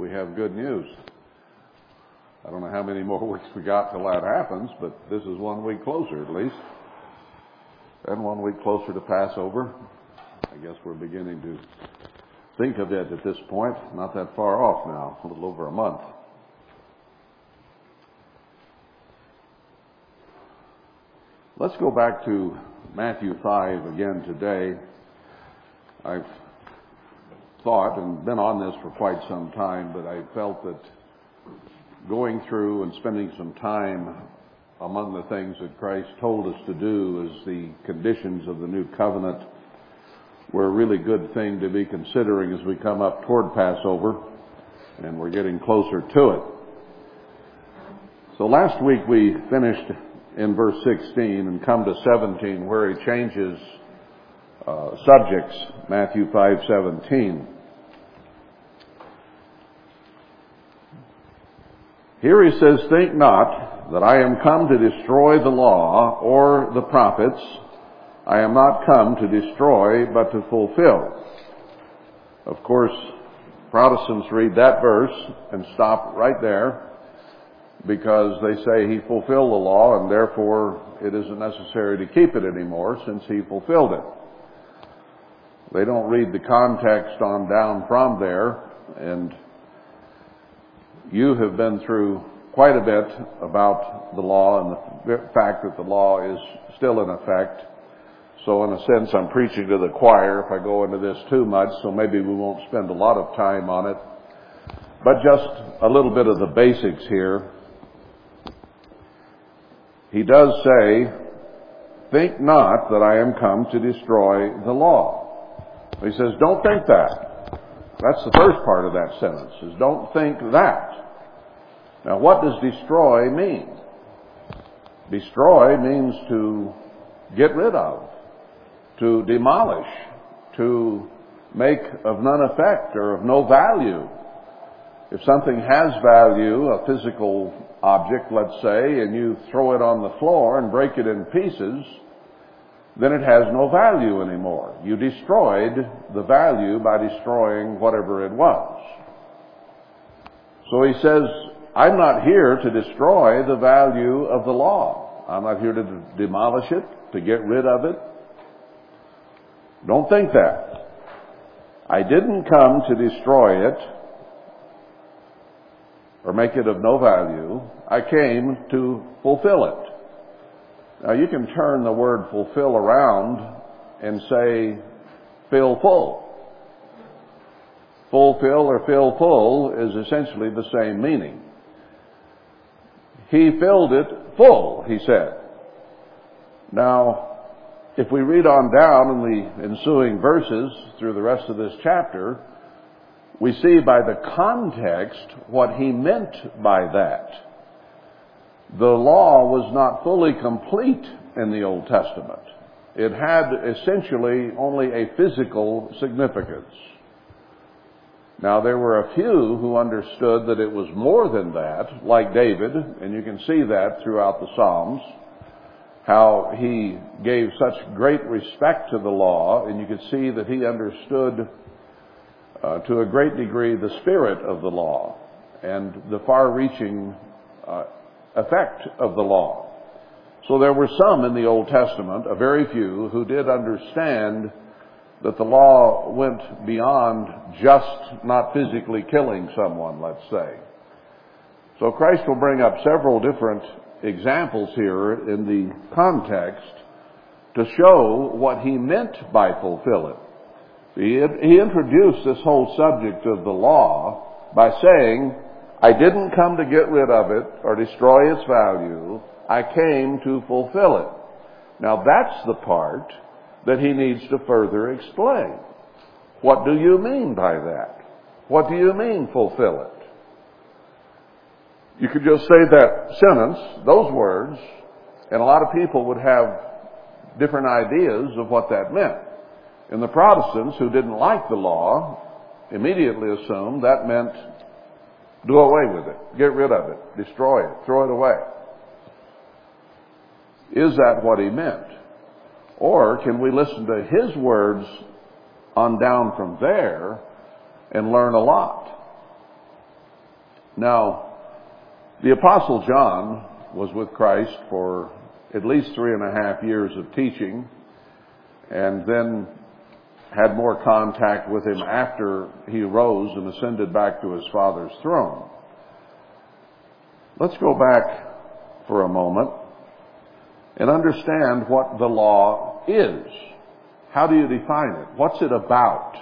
we have good news. I don't know how many more weeks we got till that happens, but this is one week closer at least. And one week closer to Passover. I guess we're beginning to think of it at this point. Not that far off now, a little over a month. Let's go back to Matthew 5 again today. I've thought and been on this for quite some time, but I felt that going through and spending some time among the things that Christ told us to do as the conditions of the new covenant were a really good thing to be considering as we come up toward Passover and we're getting closer to it. So last week we finished in verse 16 and come to 17 where he changes uh, subjects, Matthew 5:17. Here he says, "Think not that I am come to destroy the law or the prophets. I am not come to destroy, but to fulfill." Of course, Protestants read that verse and stop right there because they say he fulfilled the law and therefore it isn't necessary to keep it anymore since he fulfilled it. They don't read the context on down from there, and you have been through quite a bit about the law and the fact that the law is still in effect. So in a sense, I'm preaching to the choir if I go into this too much, so maybe we won't spend a lot of time on it. But just a little bit of the basics here. He does say, think not that I am come to destroy the law. He says, don't think that. That's the first part of that sentence, is don't think that. Now what does destroy mean? Destroy means to get rid of, to demolish, to make of none effect or of no value. If something has value, a physical object, let's say, and you throw it on the floor and break it in pieces, then it has no value anymore. You destroyed the value by destroying whatever it was. So he says, I'm not here to destroy the value of the law. I'm not here to demolish it, to get rid of it. Don't think that. I didn't come to destroy it or make it of no value. I came to fulfill it. Now you can turn the word fulfill around and say fill full. Fulfill or fill full is essentially the same meaning. He filled it full, he said. Now, if we read on down in the ensuing verses through the rest of this chapter, we see by the context what he meant by that the law was not fully complete in the Old Testament. It had essentially only a physical significance. Now there were a few who understood that it was more than that, like David, and you can see that throughout the Psalms, how he gave such great respect to the law, and you could see that he understood uh, to a great degree the spirit of the law and the far-reaching uh, effect of the law. So there were some in the Old Testament, a very few, who did understand that the law went beyond just not physically killing someone, let's say. So Christ will bring up several different examples here in the context to show what he meant by fulfill it. He, he introduced this whole subject of the law by saying, I didn't come to get rid of it or destroy its value. I came to fulfill it. Now that's the part that he needs to further explain. What do you mean by that? What do you mean fulfill it? You could just say that sentence, those words, and a lot of people would have different ideas of what that meant. And the Protestants who didn't like the law immediately assumed that meant do away with it. Get rid of it. Destroy it. Throw it away. Is that what he meant? Or can we listen to his words on down from there and learn a lot? Now, the Apostle John was with Christ for at least three and a half years of teaching, and then had more contact with him after he rose and ascended back to his Father's throne. Let's go back for a moment and understand what the law is. How do you define it? What's it about?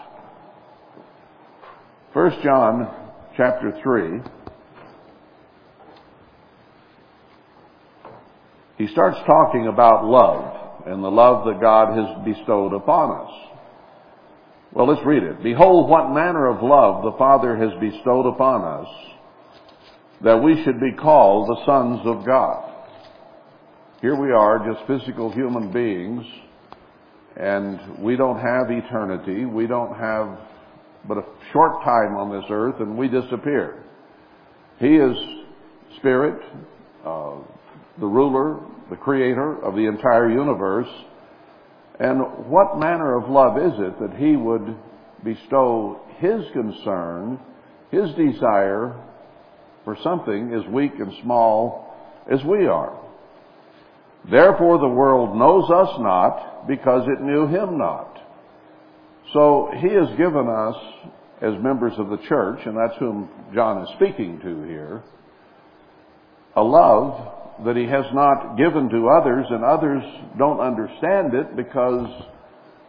1 John chapter 3 he starts talking about love and the love that God has bestowed upon us. Well, let's read it. Behold, what manner of love the Father has bestowed upon us, that we should be called the sons of God. Here we are, just physical human beings, and we don't have eternity. We don't have but a short time on this earth, and we disappear. He is Spirit, uh, the ruler, the creator of the entire universe. And what manner of love is it that he would bestow his concern, his desire for something as weak and small as we are? Therefore the world knows us not because it knew him not. So he has given us as members of the church, and that's whom John is speaking to here, a love that he has not given to others, and others don't understand it because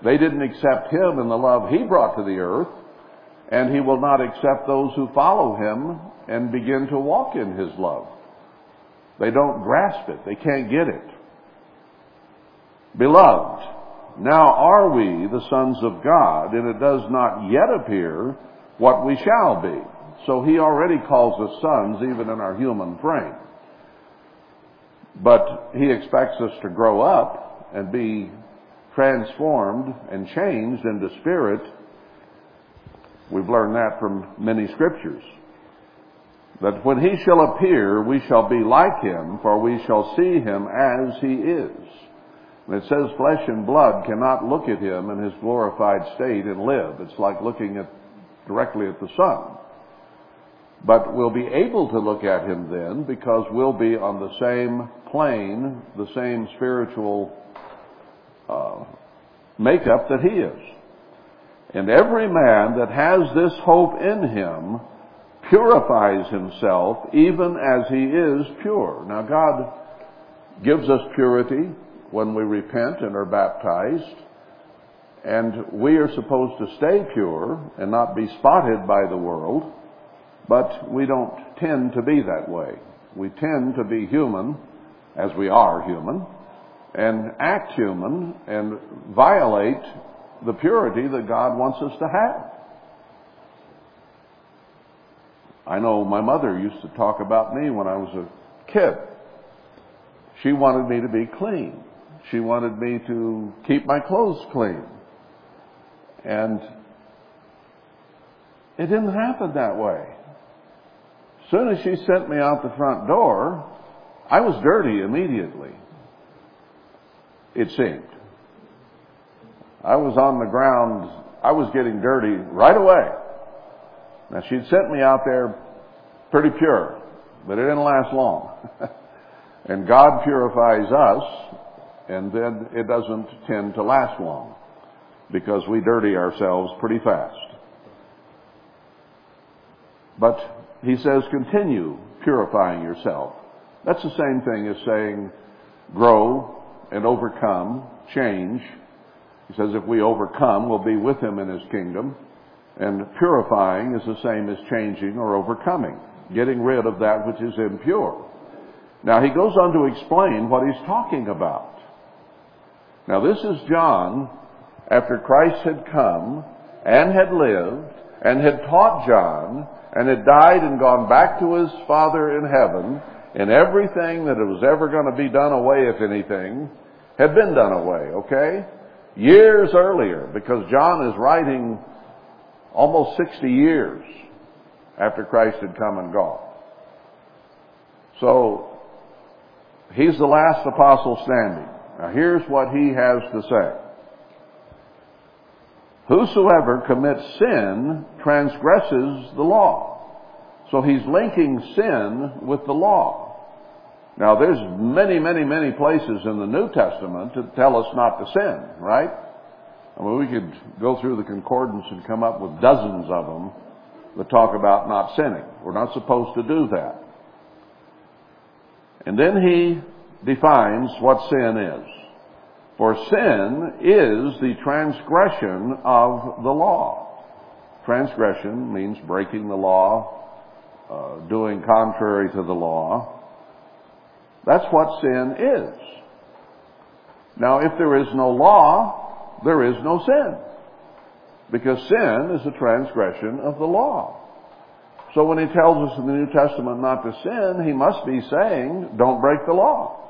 they didn't accept him and the love he brought to the earth, and he will not accept those who follow him and begin to walk in his love. They don't grasp it. They can't get it. Beloved, now are we the sons of God, and it does not yet appear what we shall be. So he already calls us sons even in our human frame. But he expects us to grow up and be transformed and changed into spirit. We've learned that from many scriptures. That when he shall appear, we shall be like him, for we shall see him as he is. And it says flesh and blood cannot look at him in his glorified state and live. It's like looking at, directly at the sun. But we'll be able to look at him then because we'll be on the same plane, the same spiritual uh, makeup that he is. And every man that has this hope in him purifies himself even as he is pure. Now God gives us purity when we repent and are baptized. And we are supposed to stay pure and not be spotted by the world. But we don't tend to be that way. We tend to be human, as we are human, and act human and violate the purity that God wants us to have. I know my mother used to talk about me when I was a kid. She wanted me to be clean. She wanted me to keep my clothes clean. And it didn't happen that way As soon as she sent me out the front door, I was dirty immediately. It seemed. I was on the ground, I was getting dirty right away. Now she'd sent me out there pretty pure, but it didn't last long. and God purifies us, and then it doesn't tend to last long because we dirty ourselves pretty fast. But he says, continue purifying yourself. That's the same thing as saying, grow and overcome, change. He says, if we overcome, we'll be with him in his kingdom. And purifying is the same as changing or overcoming, getting rid of that which is impure. Now he goes on to explain what he's talking about. Now this is John after Christ had come and had lived and had taught John and had died and gone back to his Father in heaven, and everything that was ever going to be done away, if anything, had been done away, okay? Years earlier, because John is writing almost 60 years after Christ had come and gone. So, he's the last apostle standing. Now here's what he has to say. Whosoever commits sin transgresses the law. So he's linking sin with the law. Now there's many, many, many places in the New Testament to tell us not to sin, right? I mean, we could go through the concordance and come up with dozens of them that talk about not sinning. We're not supposed to do that. And then he defines what sin is. For sin is the transgression of the law. Transgression means breaking the law, uh, doing contrary to the law. That's what sin is. Now, if there is no law, there is no sin. Because sin is a transgression of the law. So when he tells us in the New Testament not to sin, he must be saying, don't break the law.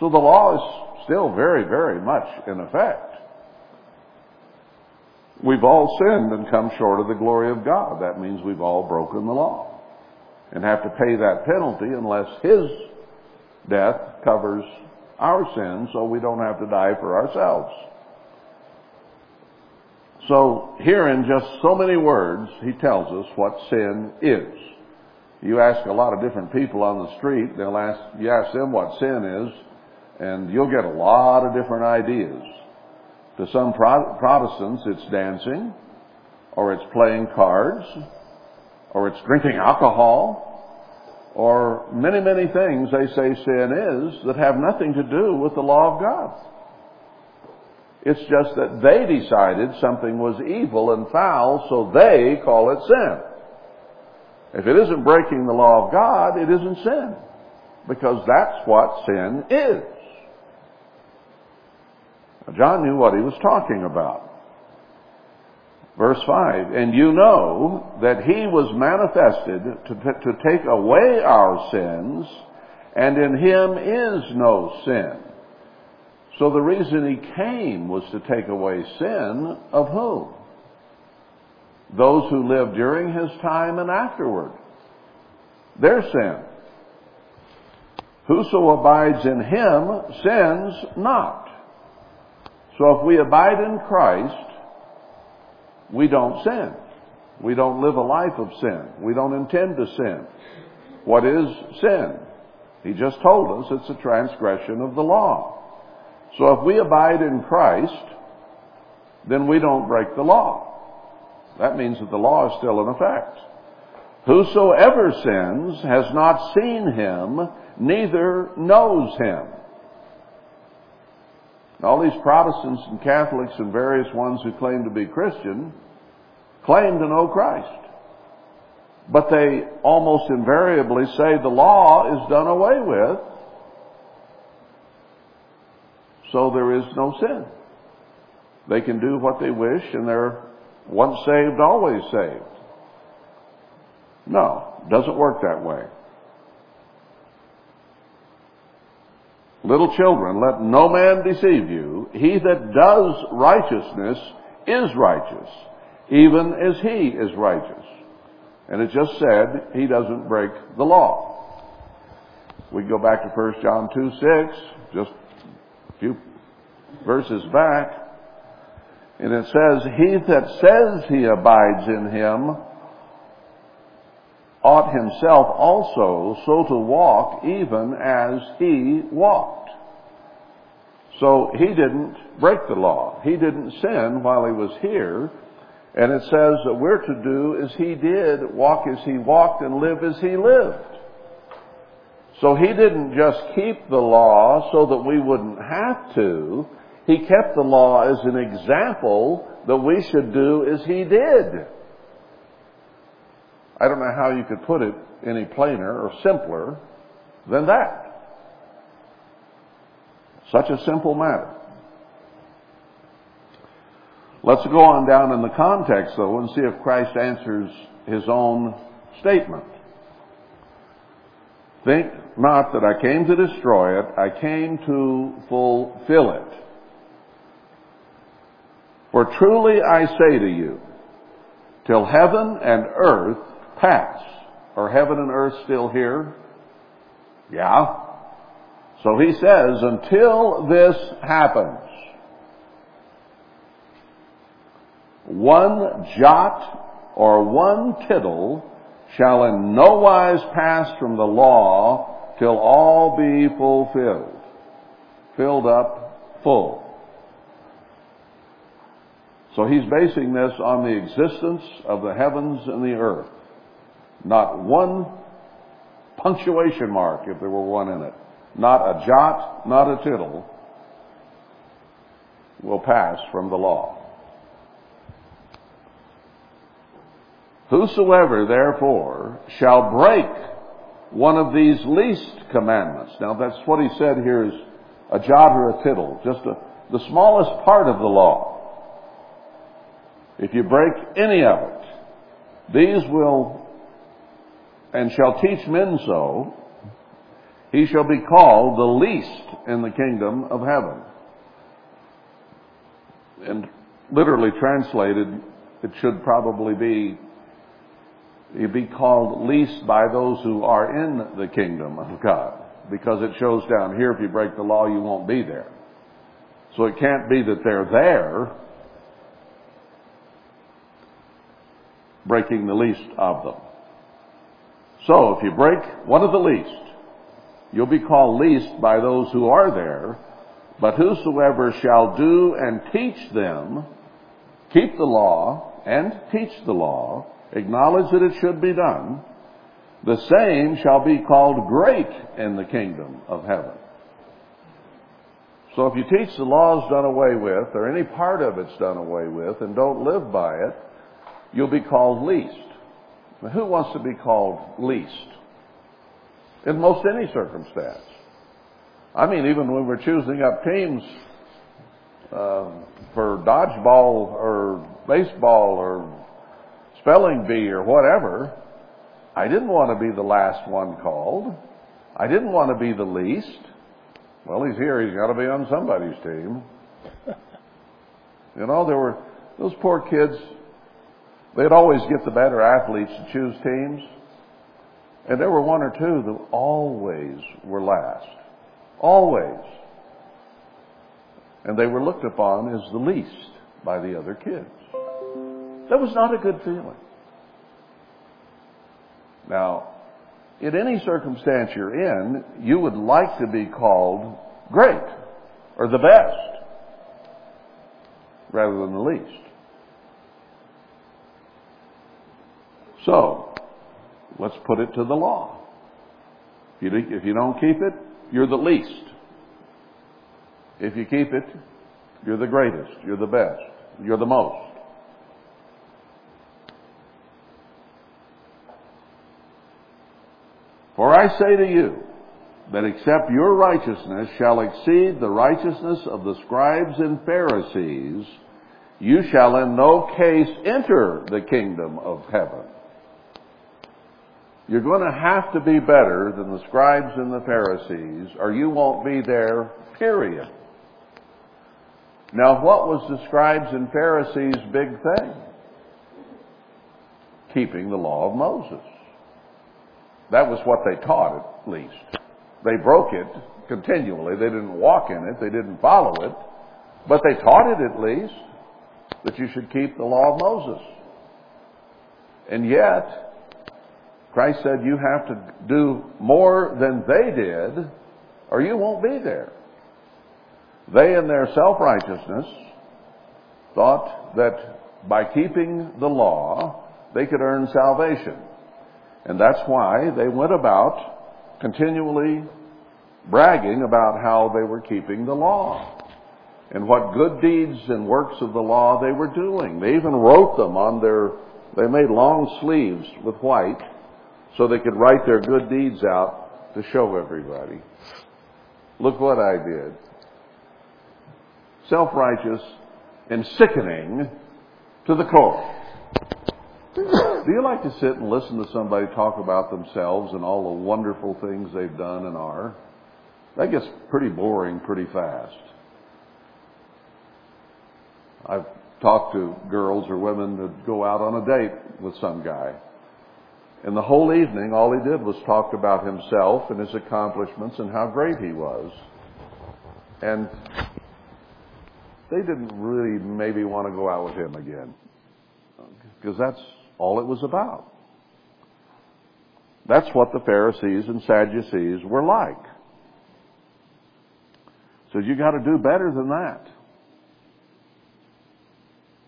So the law is still very, very much in effect. We've all sinned and come short of the glory of God. That means we've all broken the law and have to pay that penalty unless his death covers our sins so we don't have to die for ourselves. So here in just so many words, he tells us what sin is. You ask a lot of different people on the street, they'll ask, you ask them what sin is, and you'll get a lot of different ideas. To some Protestants, it's dancing, or it's playing cards, or it's drinking alcohol, or many, many things they say sin is that have nothing to do with the law of God. It's just that they decided something was evil and foul, so they call it sin. If it isn't breaking the law of God, it isn't sin. Because that's what sin is. John knew what he was talking about. Verse 5, And you know that he was manifested to, to take away our sins, and in him is no sin. So the reason he came was to take away sin of whom? Those who lived during his time and afterward. Their sin. Whoso abides in him sins not. So if we abide in Christ, we don't sin. We don't live a life of sin. We don't intend to sin. What is sin? He just told us it's a transgression of the law. So if we abide in Christ, then we don't break the law. That means that the law is still in effect. Whosoever sins has not seen him, neither knows him. All these Protestants and Catholics and various ones who claim to be Christian claim to know Christ. But they almost invariably say the law is done away with so there is no sin. They can do what they wish and they're once saved, always saved. No, doesn't work that way. Little children, let no man deceive you. He that does righteousness is righteous, even as he is righteous. And it just said he doesn't break the law. We go back to 1 John 2 6, just a few verses back, and it says, He that says he abides in him ought himself also so to walk even as he walked. So he didn't break the law. He didn't sin while he was here. And it says that we're to do as he did, walk as he walked, and live as he lived. So he didn't just keep the law so that we wouldn't have to. He kept the law as an example that we should do as he did. I don't know how you could put it any plainer or simpler than that. Such a simple matter. Let's go on down in the context though and see if Christ answers his own statement. Think not that I came to destroy it, I came to fulfill it. For truly I say to you, till heaven and earth pass. Are heaven and earth still here? Yeah. So he says, until this happens, one jot or one tittle shall in no wise pass from the law till all be fulfilled. Filled up, full. So he's basing this on the existence of the heavens and the earth. Not one punctuation mark, if there were one in it. Not a jot, not a tittle will pass from the law. Whosoever therefore shall break one of these least commandments. Now that's what he said here is a jot or a tittle, just a, the smallest part of the law. If you break any of it, these will and shall teach men so, he shall be called the least in the kingdom of heaven. And literally translated, it should probably be you be called least by those who are in the kingdom of God. Because it shows down here, if you break the law, you won't be there. So it can't be that they're there, breaking the least of them. So if you break one of the least, you'll be called least by those who are there, but whosoever shall do and teach them, keep the law and teach the law, acknowledge that it should be done, the same shall be called great in the kingdom of heaven. So if you teach the laws done away with, or any part of it's done away with, and don't live by it, you'll be called least. Now, who wants to be called least? In most any circumstance. I mean, even when we're choosing up teams uh, for dodgeball or baseball or spelling bee or whatever, I didn't want to be the last one called. I didn't want to be the least. Well, he's here. He's got to be on somebody's team. you know, there were those poor kids. They'd always get the better athletes to choose teams. And there were one or two that always were last. Always. And they were looked upon as the least by the other kids. That was not a good feeling. Now, in any circumstance you're in, you would like to be called great or the best rather than the least. So, let's put it to the law. If you, if you don't keep it, you're the least. If you keep it, you're the greatest, you're the best, you're the most. For I say to you, that except your righteousness shall exceed the righteousness of the scribes and Pharisees, you shall in no case enter the kingdom of heaven. You're going to have to be better than the scribes and the Pharisees, or you won't be there, period. Now, what was the scribes and Pharisees' big thing? Keeping the law of Moses. That was what they taught, at least. They broke it continually. They didn't walk in it. They didn't follow it. But they taught it, at least, that you should keep the law of Moses. And yet, Christ said you have to do more than they did, or you won't be there. They, in their self-righteousness, thought that by keeping the law, they could earn salvation. And that's why they went about continually bragging about how they were keeping the law and what good deeds and works of the law they were doing. They even wrote them on their, they made long sleeves with white so they could write their good deeds out to show everybody. Look what I did. Self-righteous and sickening to the core. Do you like to sit and listen to somebody talk about themselves and all the wonderful things they've done and are? That gets pretty boring pretty fast. I've talked to girls or women that go out on a date with some guy. And the whole evening, all he did was talk about himself and his accomplishments and how great he was. And they didn't really maybe want to go out with him again. Because that's all it was about. That's what the Pharisees and Sadducees were like. So you got to do better than that.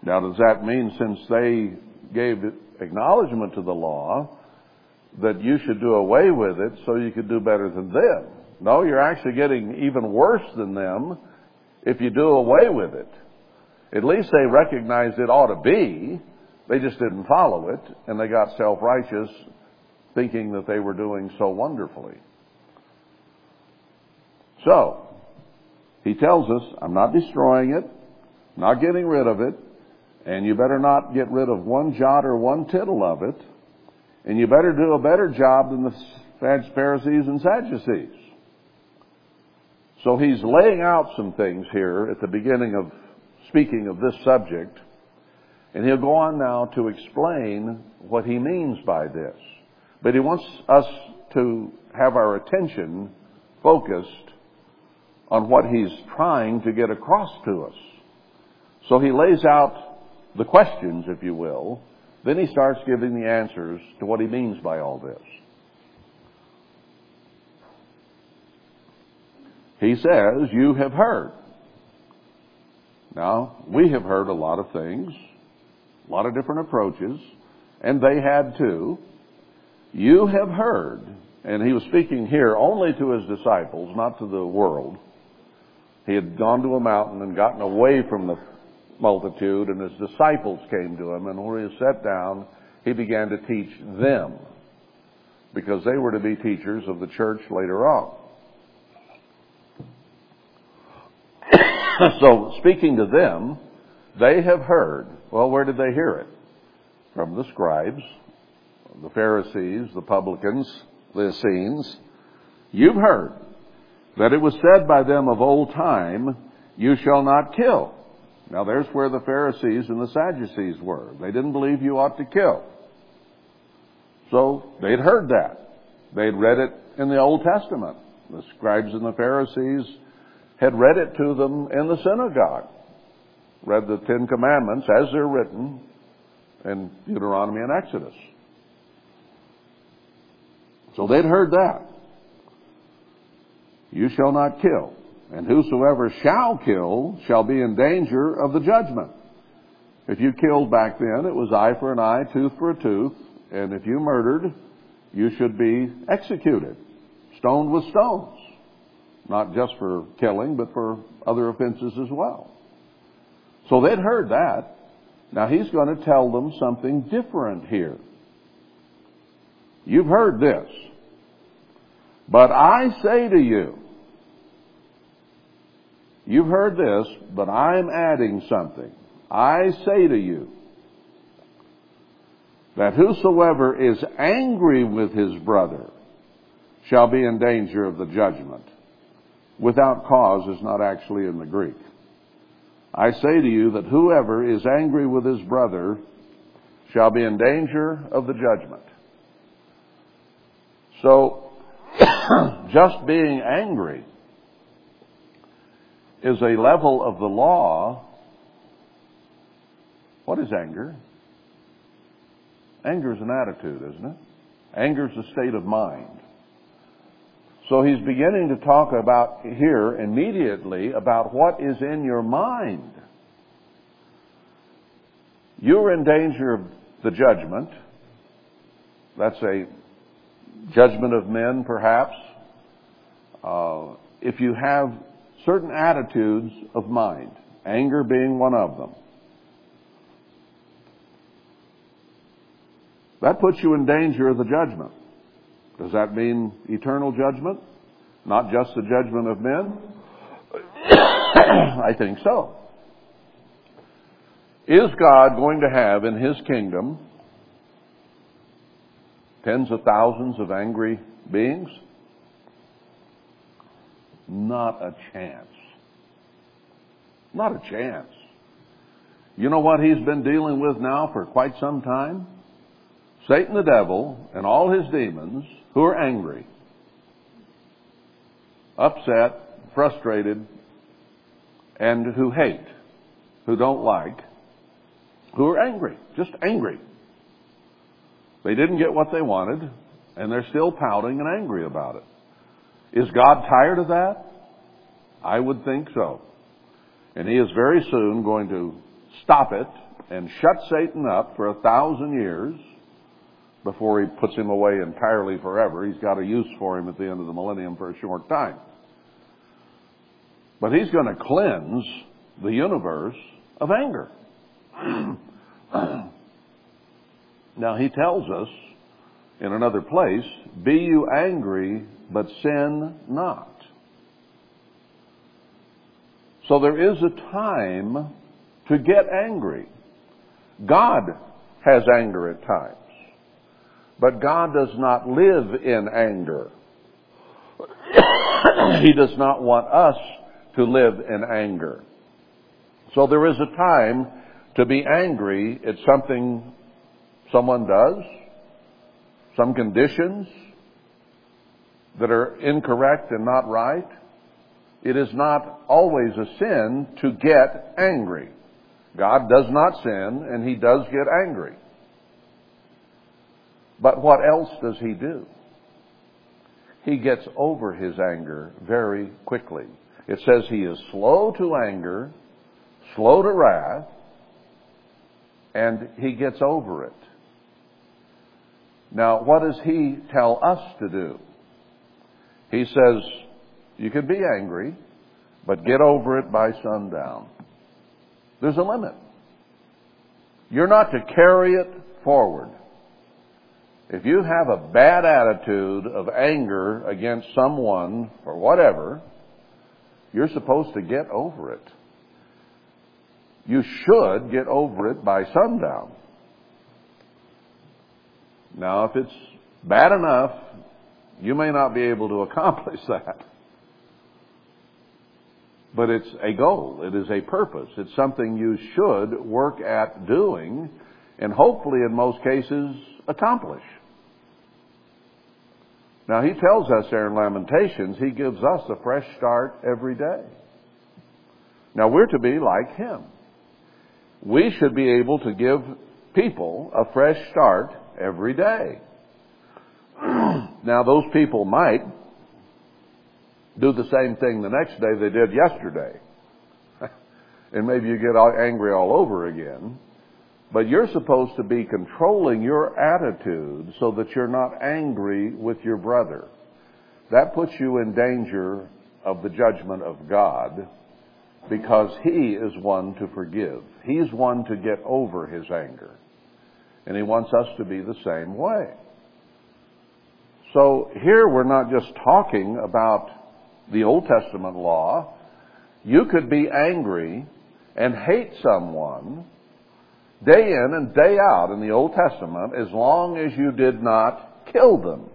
Now, does that mean since they gave acknowledgement to the law that you should do away with it so you could do better than them? No, you're actually getting even worse than them if you do away with it. At least they recognized it ought to be. They just didn't follow it, and they got self-righteous thinking that they were doing so wonderfully. So, he tells us, I'm not destroying it, not getting rid of it, and you better not get rid of one jot or one tittle of it, and you better do a better job than the Pharisees and Sadducees. So he's laying out some things here at the beginning of speaking of this subject, and he'll go on now to explain what he means by this. But he wants us to have our attention focused on what he's trying to get across to us. So he lays out the questions, if you will, then he starts giving the answers to what he means by all this. He says, You have heard. Now, we have heard a lot of things, a lot of different approaches, and they had too. You have heard, and he was speaking here only to his disciples, not to the world. He had gone to a mountain and gotten away from the multitude, and his disciples came to him, and when he sat down, he began to teach them, because they were to be teachers of the church later on. so, speaking to them, they have heard. Well, where did they hear it? From the scribes, the Pharisees, the publicans, the Essenes. You've heard that it was said by them of old time, You shall not kill. Now there's where the Pharisees and the Sadducees were. They didn't believe you ought to kill. So they'd heard that. They'd read it in the Old Testament. The scribes and the Pharisees had read it to them in the synagogue. Read the Ten Commandments as they're written in Deuteronomy and Exodus. So they'd heard that. You shall not kill. And whosoever shall kill shall be in danger of the judgment. If you killed back then, it was eye for an eye, tooth for a tooth, and if you murdered, you should be executed, stoned with stones. Not just for killing, but for other offenses as well. So they'd heard that. Now he's going to tell them something different here. You've heard this. But I say to you, You've heard this, but I'm adding something. I say to you that whosoever is angry with his brother shall be in danger of the judgment. Without cause is not actually in the Greek. I say to you that whoever is angry with his brother shall be in danger of the judgment. So, just being angry is a level of the law. What is anger? Anger is an attitude, isn't it? Anger is a state of mind. So he's beginning to talk about here immediately about what is in your mind. You're in danger of the judgment. That's a judgment of men, perhaps. Uh, if you have certain attitudes of mind, anger being one of them. That puts you in danger of the judgment. Does that mean eternal judgment? Not just the judgment of men? I think so. Is God going to have in His kingdom tens of thousands of angry beings? Not a chance. Not a chance. You know what he's been dealing with now for quite some time? Satan the devil and all his demons who are angry, upset, frustrated, and who hate, who don't like, who are angry, just angry. They didn't get what they wanted. And they're still pouting and angry about it. Is God tired of that? I would think so. And he is very soon going to stop it and shut Satan up for a thousand years before he puts him away entirely forever. He's got a use for him at the end of the millennium for a short time. But he's going to cleanse the universe of anger. now he tells us in another place, be you angry, but sin not. So there is a time to get angry. God has anger at times. But God does not live in anger. he does not want us to live in anger. So there is a time to be angry at something someone does, some conditions that are incorrect and not right. It is not always a sin to get angry. God does not sin and he does get angry. But what else does he do? He gets over his anger very quickly. It says he is slow to anger, slow to wrath, and he gets over it. Now, what does he tell us to do? He says, you can be angry, but get over it by sundown. There's a limit. You're not to carry it forward. If you have a bad attitude of anger against someone or whatever, you're supposed to get over it. You should get over it by sundown. Now, if it's bad enough, you may not be able to accomplish that. But it's a goal. It is a purpose. It's something you should work at doing and hopefully in most cases accomplish. Now he tells us there in Lamentations, he gives us a fresh start every day. Now we're to be like him. We should be able to give people a fresh start every day. now those people might do the same thing the next day they did yesterday. and maybe you get angry all over again. But you're supposed to be controlling your attitude so that you're not angry with your brother. That puts you in danger of the judgment of God because He is one to forgive. He's one to get over His anger. And He wants us to be the same way. So here we're not just talking about the Old Testament law. You could be angry and hate someone day in and day out in the Old Testament as long as you did not kill them.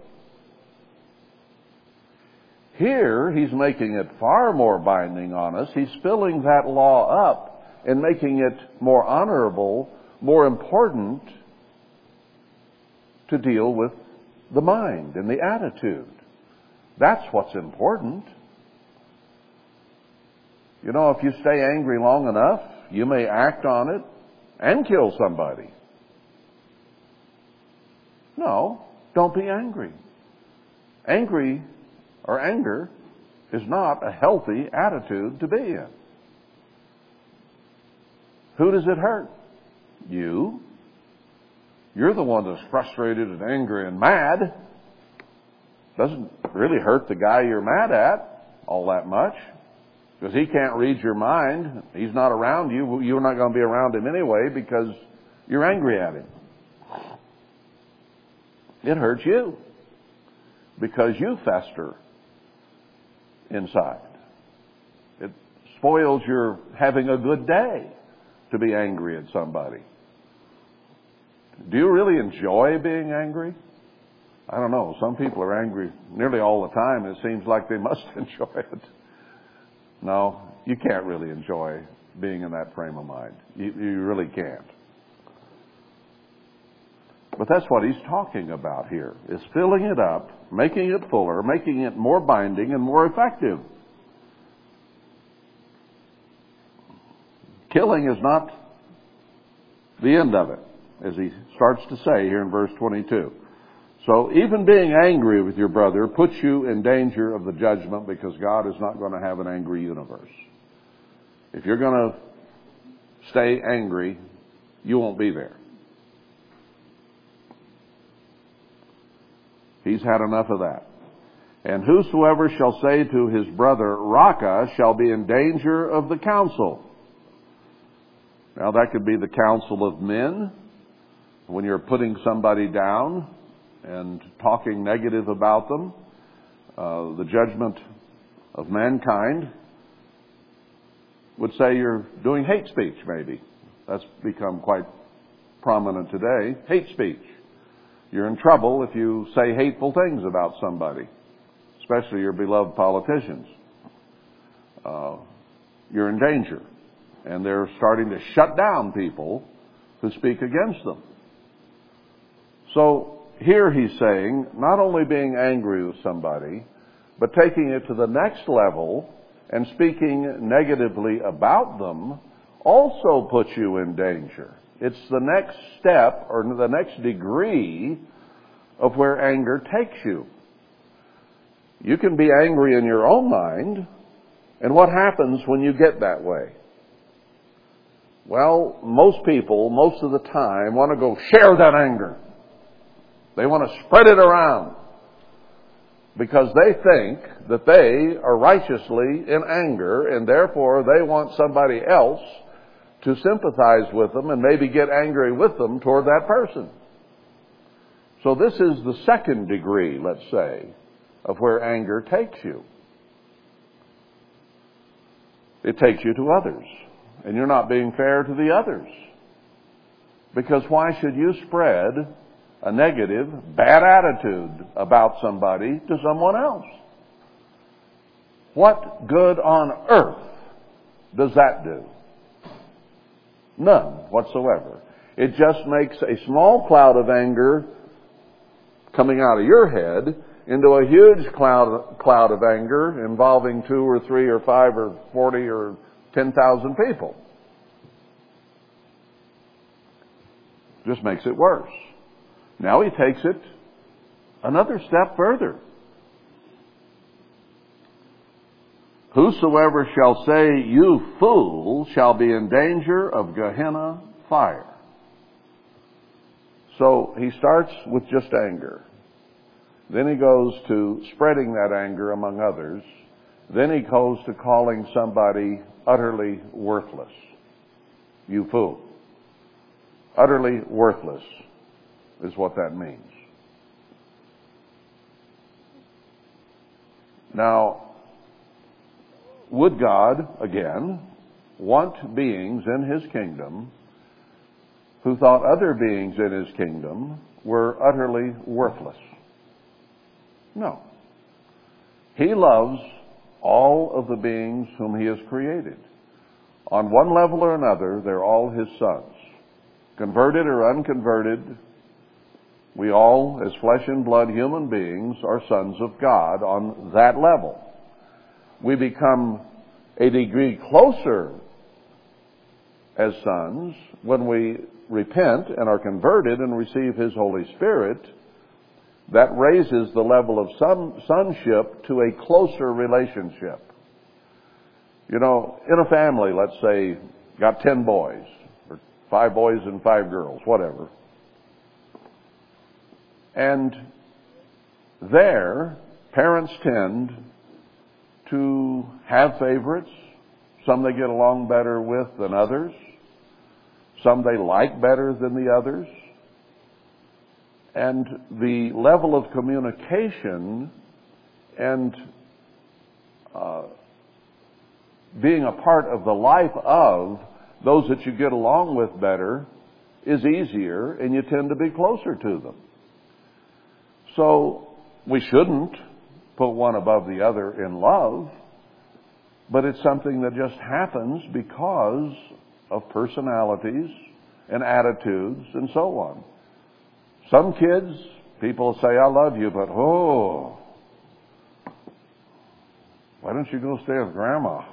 Here, he's making it far more binding on us. He's filling that law up and making it more honorable, more important to deal with the mind and the attitude. That's what's important. You know, if you stay angry long enough, you may act on it and kill somebody. No, don't be angry. Angry or anger is not a healthy attitude to be in. Who does it hurt? You. You're the one that's frustrated and angry and mad. Doesn't really hurt the guy you're mad at all that much. Because he can't read your mind. He's not around you. You're not going to be around him anyway because you're angry at him. It hurts you because you fester inside. It spoils your having a good day to be angry at somebody. Do you really enjoy being angry? I don't know. Some people are angry nearly all the time. It seems like they must enjoy it. No, you can't really enjoy being in that frame of mind. You, you really can't. But that's what he's talking about here, is filling it up, making it fuller, making it more binding and more effective. Killing is not the end of it, as he starts to say here in verse 22. So even being angry with your brother puts you in danger of the judgment because God is not going to have an angry universe. If you're going to stay angry, you won't be there. He's had enough of that. And whosoever shall say to his brother, Raca, shall be in danger of the council. Now that could be the council of men, when you're putting somebody down and talking negative about them, uh, the judgment of mankind would say you're doing hate speech, maybe. That's become quite prominent today. Hate speech. You're in trouble if you say hateful things about somebody, especially your beloved politicians. Uh, you're in danger. And they're starting to shut down people who speak against them. So here he's saying, not only being angry with somebody, but taking it to the next level and speaking negatively about them also puts you in danger. It's the next step or the next degree of where anger takes you. You can be angry in your own mind, and what happens when you get that way? Well, most people, most of the time, want to go share that anger. They want to spread it around because they think that they are righteously in anger and therefore they want somebody else to sympathize with them and maybe get angry with them toward that person. So this is the second degree, let's say, of where anger takes you. It takes you to others. And you're not being fair to the others. Because why should you spread a negative, bad attitude about somebody to someone else. What good on earth does that do? None whatsoever. It just makes a small cloud of anger coming out of your head into a huge cloud, cloud of anger involving two or three or five or forty or ten thousand people. Just makes it worse. Now he takes it another step further. Whosoever shall say, You fool, shall be in danger of Gehenna fire. So he starts with just anger. Then he goes to spreading that anger among others. Then he goes to calling somebody utterly worthless. You fool. Utterly worthless is what that means. Now, would God, again, want beings in His kingdom who thought other beings in His kingdom were utterly worthless? No. He loves all of the beings whom He has created. On one level or another, they're all His sons. Converted or unconverted, we all, as flesh and blood human beings, are sons of God on that level. We become a degree closer as sons when we repent and are converted and receive His Holy Spirit. That raises the level of son, sonship to a closer relationship. You know, in a family, let's say, got ten boys, or five boys and five girls, whatever. And there, parents tend to have favorites. Some they get along better with than others. Some they like better than the others. And the level of communication and uh, being a part of the life of those that you get along with better is easier and you tend to be closer to them. So we shouldn't put one above the other in love, but it's something that just happens because of personalities and attitudes and so on. Some kids, people say, I love you, but oh, why don't you go stay with grandma?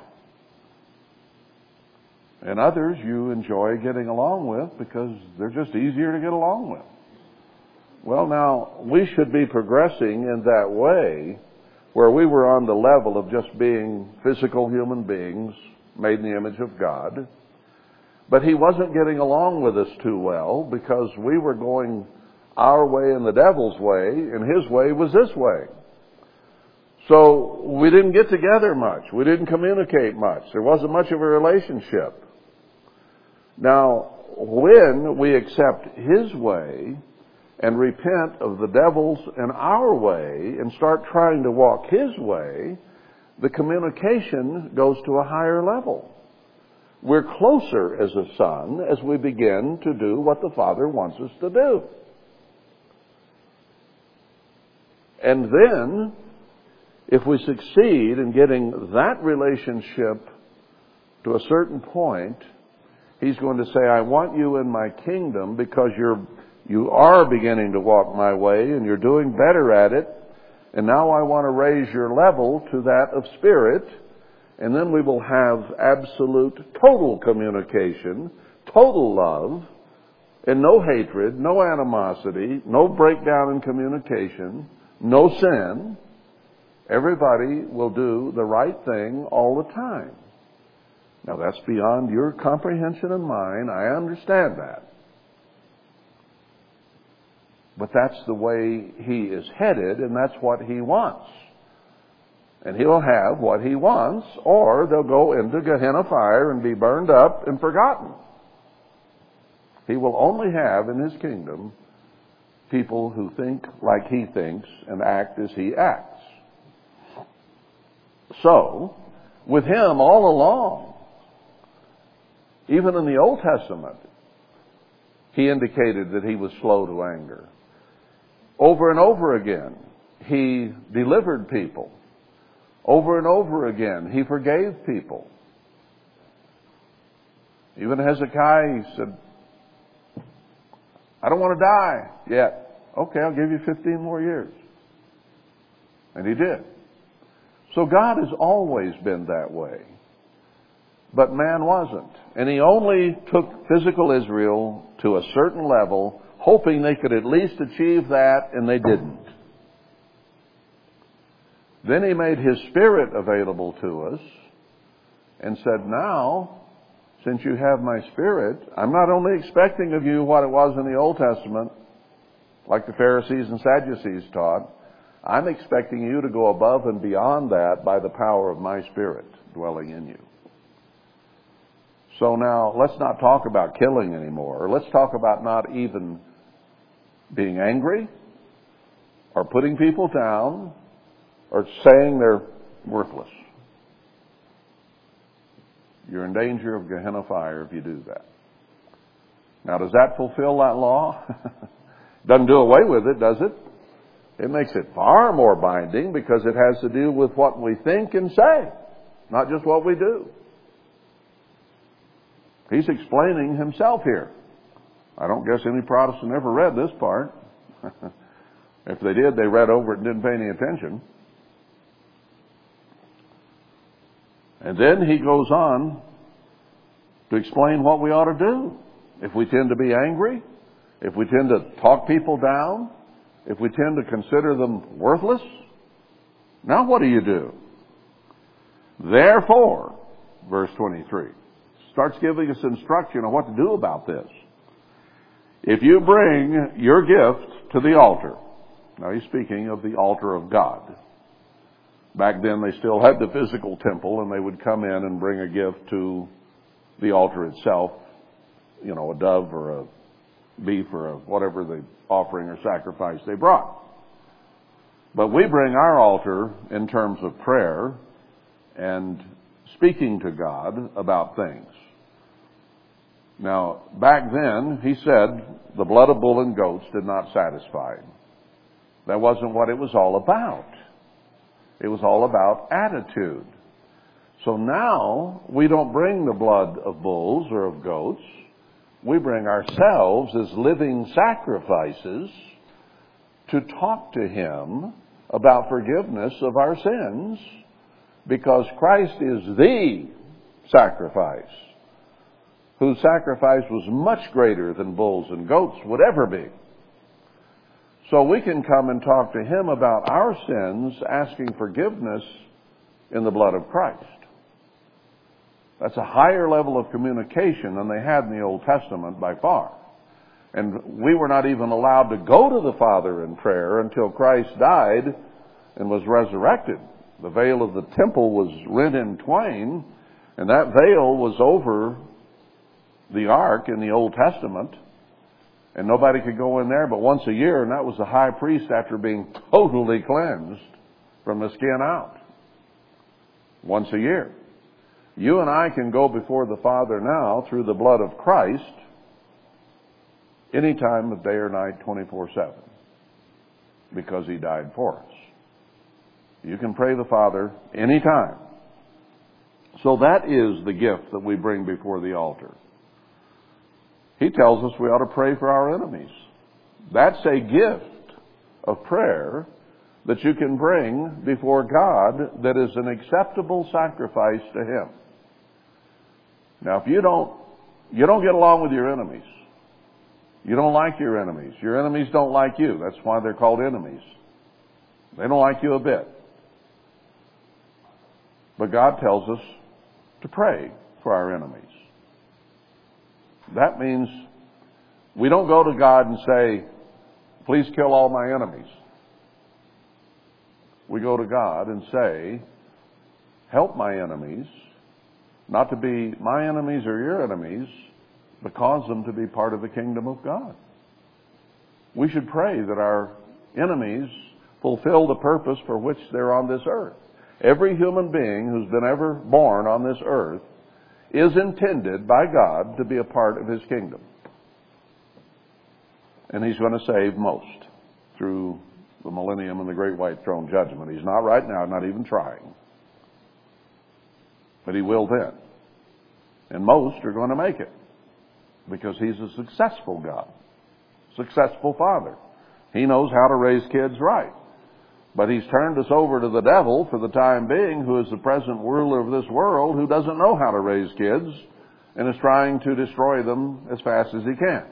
And others you enjoy getting along with because they're just easier to get along with. Well, now, we should be progressing in that way where we were on the level of just being physical human beings made in the image of God. But he wasn't getting along with us too well because we were going our way and the devil's way, and his way was this way. So we didn't get together much. We didn't communicate much. There wasn't much of a relationship. Now, when we accept his way and repent of the devil's and our way and start trying to walk his way, the communication goes to a higher level. We're closer as a son as we begin to do what the Father wants us to do. And then, if we succeed in getting that relationship to a certain point, He's going to say, I want you in my kingdom because you're, you are beginning to walk my way and you're doing better at it. And now I want to raise your level to that of spirit. And then we will have absolute total communication, total love, and no hatred, no animosity, no breakdown in communication, no sin. Everybody will do the right thing all the time. Now that's beyond your comprehension and mine. I understand that. But that's the way he is headed and that's what he wants. And he'll have what he wants or they'll go into Gehenna fire and be burned up and forgotten. He will only have in his kingdom people who think like he thinks and act as he acts. So, with him all along, even in the Old Testament, he indicated that he was slow to anger. Over and over again, he delivered people. Over and over again, he forgave people. Even Hezekiah, he said, I don't want to die yet. Okay, I'll give you 15 more years. And he did. So God has always been that way. But man wasn't. And he only took physical Israel to a certain level, hoping they could at least achieve that, and they didn't. Then he made his spirit available to us and said, now, since you have my spirit, I'm not only expecting of you what it was in the Old Testament, like the Pharisees and Sadducees taught, I'm expecting you to go above and beyond that by the power of my spirit dwelling in you. So now let's not talk about killing anymore. Let's talk about not even being angry or putting people down or saying they're worthless. You're in danger of Gehenna fire if you do that. Now, does that fulfill that law? Doesn't do away with it, does it? It makes it far more binding because it has to do with what we think and say, not just what we do. He's explaining himself here. I don't guess any Protestant ever read this part. if they did, they read over it and didn't pay any attention. And then he goes on to explain what we ought to do. If we tend to be angry, if we tend to talk people down, if we tend to consider them worthless, now what do you do? Therefore, verse 23, starts giving us instruction on what to do about this. If you bring your gift to the altar, now he's speaking of the altar of God. Back then they still had the physical temple and they would come in and bring a gift to the altar itself, you know, a dove or a beef or a whatever the offering or sacrifice they brought. But we bring our altar in terms of prayer and speaking to God about things. Now, back then, he said the blood of bull and goats did not satisfy. That wasn't what it was all about. It was all about attitude. So now, we don't bring the blood of bulls or of goats. We bring ourselves as living sacrifices to talk to Him about forgiveness of our sins because Christ is the sacrifice whose sacrifice was much greater than bulls and goats would ever be. So we can come and talk to Him about our sins, asking forgiveness in the blood of Christ. That's a higher level of communication than they had in the Old Testament by far. And we were not even allowed to go to the Father in prayer until Christ died and was resurrected. The veil of the temple was rent in twain, and that veil was over the ark in the Old Testament, and nobody could go in there but once a year, and that was the high priest after being totally cleansed from the skin out. Once a year. You and I can go before the Father now through the blood of Christ any time of day or night, 24 7, because He died for us. You can pray the Father any time. So that is the gift that we bring before the altar. He tells us we ought to pray for our enemies. That's a gift of prayer that you can bring before God that is an acceptable sacrifice to Him. Now, if you don't, you don't get along with your enemies. You don't like your enemies. Your enemies don't like you. That's why they're called enemies. They don't like you a bit. But God tells us to pray for our enemies. That means we don't go to God and say, please kill all my enemies. We go to God and say, help my enemies, not to be my enemies or your enemies, but cause them to be part of the kingdom of God. We should pray that our enemies fulfill the purpose for which they're on this earth. Every human being who's been ever born on this earth is intended by God to be a part of His kingdom. And He's going to save most through the millennium and the great white throne judgment. He's not right now, not even trying. But He will then. And most are going to make it because He's a successful God, successful Father. He knows how to raise kids right. But he's turned us over to the devil for the time being, who is the present ruler of this world, who doesn't know how to raise kids and is trying to destroy them as fast as he can.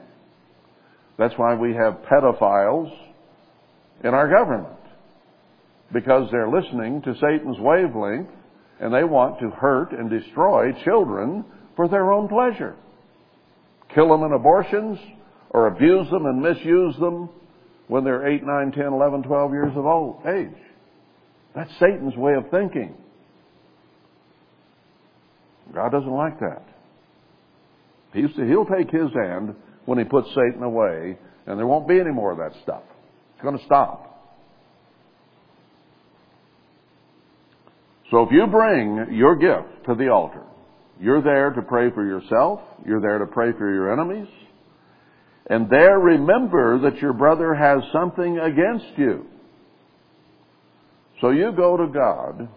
That's why we have pedophiles in our government. Because they're listening to Satan's wavelength and they want to hurt and destroy children for their own pleasure. Kill them in abortions or abuse them and misuse them when they're 8, 9, 10, 11, 12 years of old, age. That's Satan's way of thinking. God doesn't like that. He'll take his hand when he puts Satan away, and there won't be any more of that stuff. It's going to stop. So if you bring your gift to the altar, you're there to pray for yourself, you're there to pray for your enemies, and there remember that your brother has something against you. So you go to God.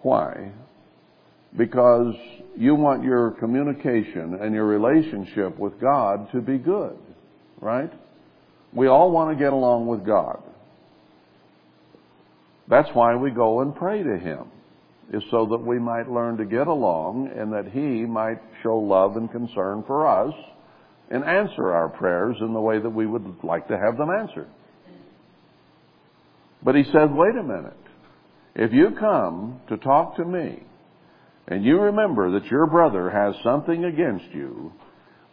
Why? Because you want your communication and your relationship with God to be good, right? We all want to get along with God. That's why we go and pray to Him, is so that we might learn to get along and that He might show love and concern for us and answer our prayers in the way that we would like to have them answered. But he said, wait a minute. If you come to talk to me and you remember that your brother has something against you,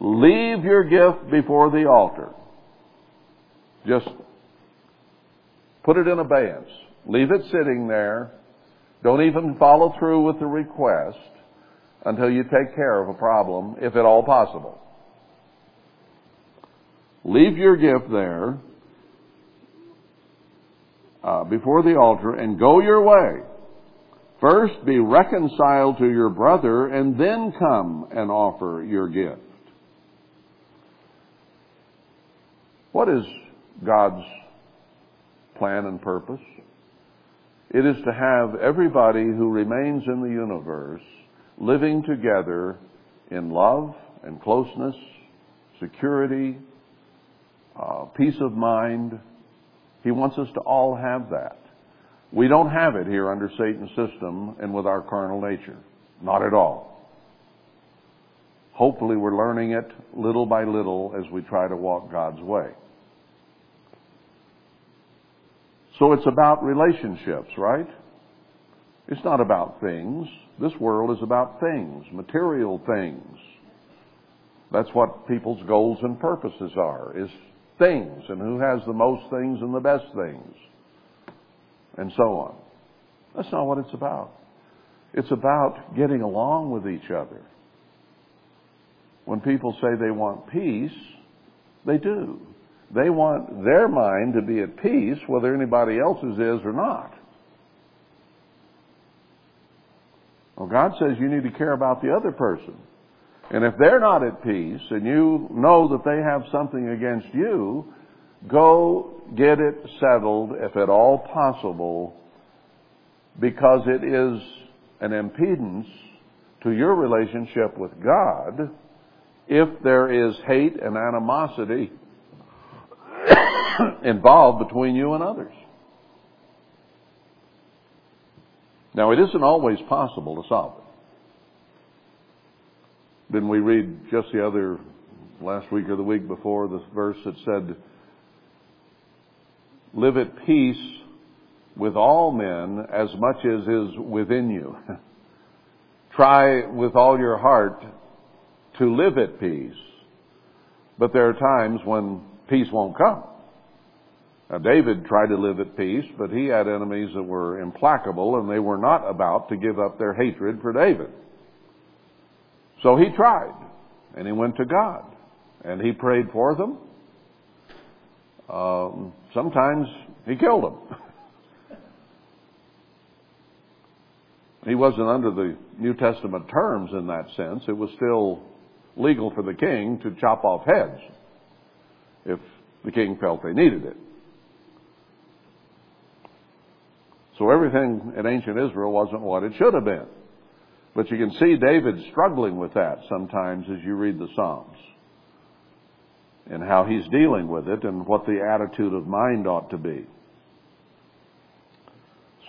leave your gift before the altar. Just put it in abeyance. Leave it sitting there. Don't even follow through with the request until you take care of a problem, if at all possible. Leave your gift there uh, before the altar and go your way. First be reconciled to your brother and then come and offer your gift. What is God's plan and purpose? It is to have everybody who remains in the universe living together in love and closeness, security, uh, peace of mind. He wants us to all have that. We don't have it here under Satan's system and with our carnal nature. Not at all. Hopefully we're learning it little by little as we try to walk God's way. So it's about relationships, right? It's not about things. This world is about things, material things. That's what people's goals and purposes are, is things, and who has the most things and the best things, and so on. That's not what it's about. It's about getting along with each other. When people say they want peace, they do. They want their mind to be at peace whether anybody else's is or not. Well, God says you need to care about the other person. And if they're not at peace and you know that they have something against you, go get it settled if at all possible because it is an impedance to your relationship with God if there is hate and animosity involved between you and others. Now, it isn't always possible to solve it. Didn't we read just the other last week or the week before this verse that said, Live at peace with all men as much as is within you. Try with all your heart to live at peace. But there are times when peace won't come. Now, David tried to live at peace, but he had enemies that were implacable and they were not about to give up their hatred for David. So he tried, and he went to God, and he prayed for them. Um, sometimes he killed them. he wasn't under the New Testament terms in that sense. It was still legal for the king to chop off heads if the king felt they needed it. So everything in ancient Israel wasn't what it should have been. But you can see David struggling with that sometimes as you read the Psalms and how he's dealing with it and what the attitude of mind ought to be.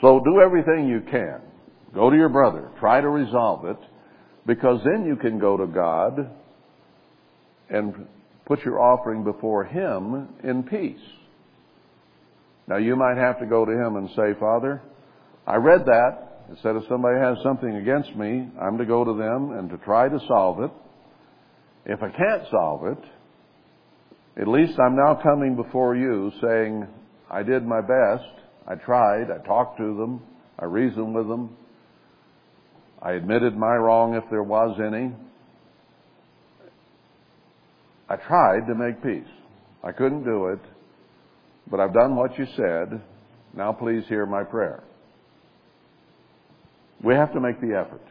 So do everything you can. Go to your brother. Try to resolve it because then you can go to God and put your offering before Him in peace. Now you might have to go to him and say, Father, I read that. Said if somebody has something against me, I'm to go to them and to try to solve it. If I can't solve it, at least I'm now coming before you saying, I did my best. I tried. I talked to them. I reasoned with them. I admitted my wrong if there was any. I tried to make peace. I couldn't do it. But I've done what you said. Now please hear my prayer. We have to make the effort.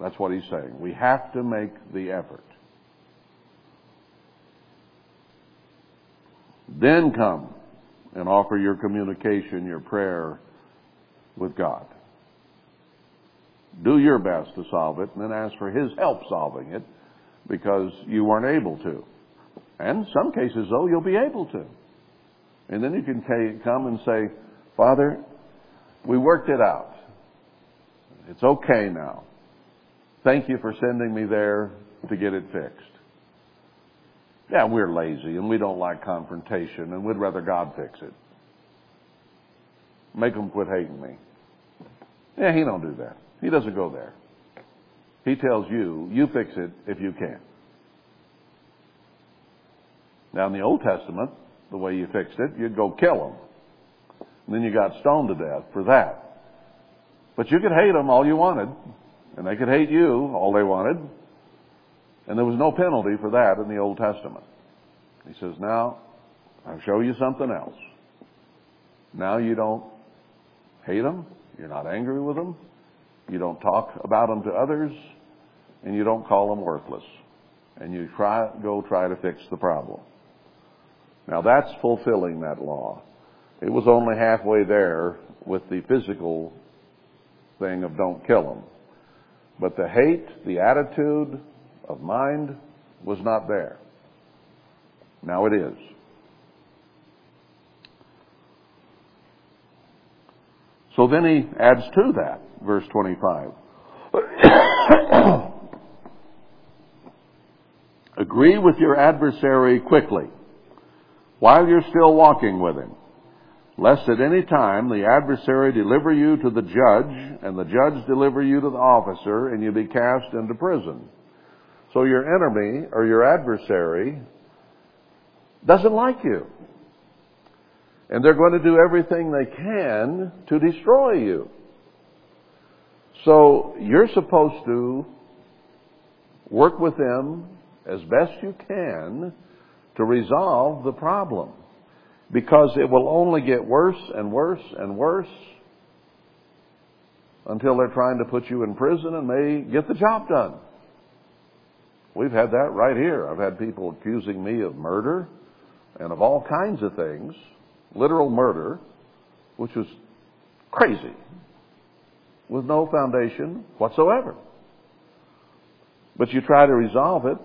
That's what he's saying. We have to make the effort. Then come and offer your communication, your prayer with God. Do your best to solve it and then ask for His help solving it because you weren't able to. And some cases, though, you'll be able to. And then you can come and say, Father, we worked it out. It's okay now. Thank you for sending me there to get it fixed. Yeah, we're lazy and we don't like confrontation and we'd rather God fix it. Make them quit hating me. Yeah, he don't do that. He doesn't go there. He tells you, you fix it if you can. Now in the Old Testament, the way you fixed it, you'd go kill them. And then you got stoned to death for that. But you could hate them all you wanted, and they could hate you all they wanted, and there was no penalty for that in the Old Testament. He says, now, I'll show you something else. Now you don't hate them, you're not angry with them, you don't talk about them to others, and you don't call them worthless. And you try, go try to fix the problem. Now that's fulfilling that law. It was only halfway there with the physical thing of don't kill them. But the hate, the attitude of mind was not there. Now it is. So then he adds to that, verse 25. Agree with your adversary quickly while you're still walking with him. Lest at any time the adversary deliver you to the judge, and the judge deliver you to the officer, and you be cast into prison. So your enemy or your adversary doesn't like you. And they're going to do everything they can to destroy you. So you're supposed to work with them as best you can to resolve the problem. Because it will only get worse and worse and worse until they're trying to put you in prison and may get the job done. We've had that right here. I've had people accusing me of murder and of all kinds of things, literal murder, which was crazy, with no foundation whatsoever. But you try to resolve it.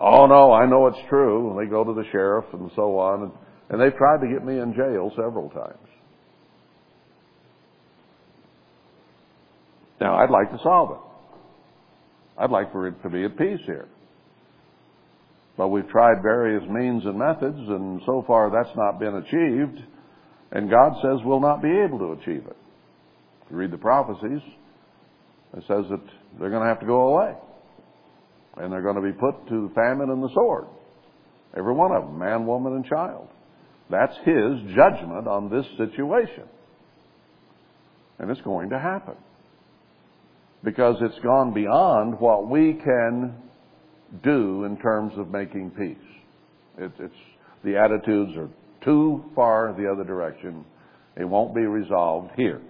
Oh no, I know it's true. And they go to the sheriff and so on. And, and they've tried to get me in jail several times. Now, I'd like to solve it. I'd like for it to be at peace here. But we've tried various means and methods, and so far that's not been achieved. And God says we'll not be able to achieve it. If you read the prophecies, it says that they're going to have to go away. And they're going to be put to famine and the sword. Every one of them, man, woman, and child. That's His judgment on this situation. And it's going to happen. Because it's gone beyond what we can do in terms of making peace. It, it's, the attitudes are too far the other direction. It won't be resolved here.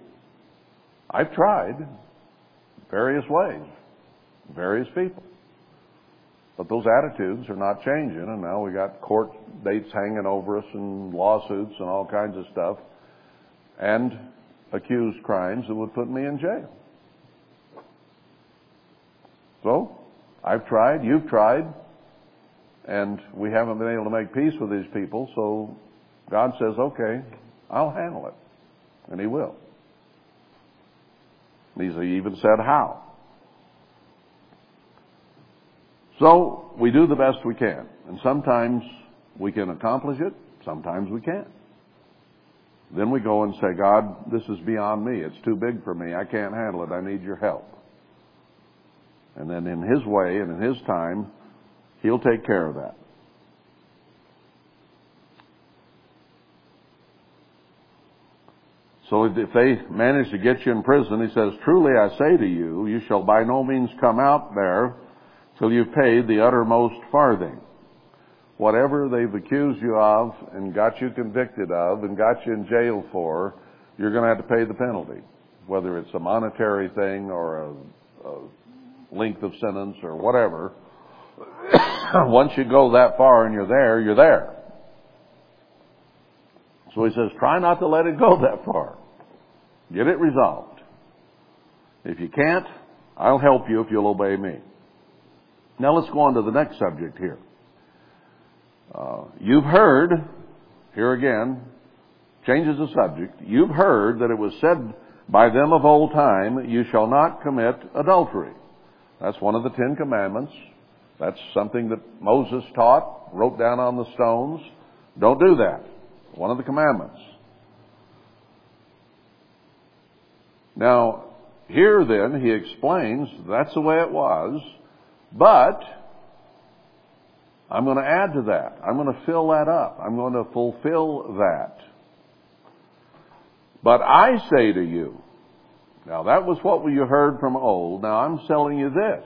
I've tried various ways, various people. But those attitudes are not changing, and now we got court dates hanging over us and lawsuits and all kinds of stuff, and accused crimes that would put me in jail. So, I've tried, you've tried, and we haven't been able to make peace with these people, so God says, okay, I'll handle it. And He will. He's even said how. So, we do the best we can. And sometimes we can accomplish it, sometimes we can't. Then we go and say, God, this is beyond me. It's too big for me. I can't handle it. I need your help. And then in His way and in His time, He'll take care of that. So if they manage to get you in prison, he says, Truly I say to you, you shall by no means come out there till you've paid the uttermost farthing. Whatever they've accused you of and got you convicted of and got you in jail for, you're going to have to pay the penalty. Whether it's a monetary thing or a, a length of sentence or whatever. Once you go that far and you're there, you're there. So he says, try not to let it go that far. Get it resolved. If you can't, I'll help you if you'll obey me. Now let's go on to the next subject here. Uh, you've heard, here again, changes the subject. You've heard that it was said by them of old time, you shall not commit adultery. That's one of the Ten Commandments. That's something that Moses taught, wrote down on the stones. Don't do that. One of the commandments. Now, here then, he explains that's the way it was, but I'm going to add to that. I'm going to fill that up. I'm going to fulfill that. But I say to you, now that was what you heard from old. Now I'm telling you this,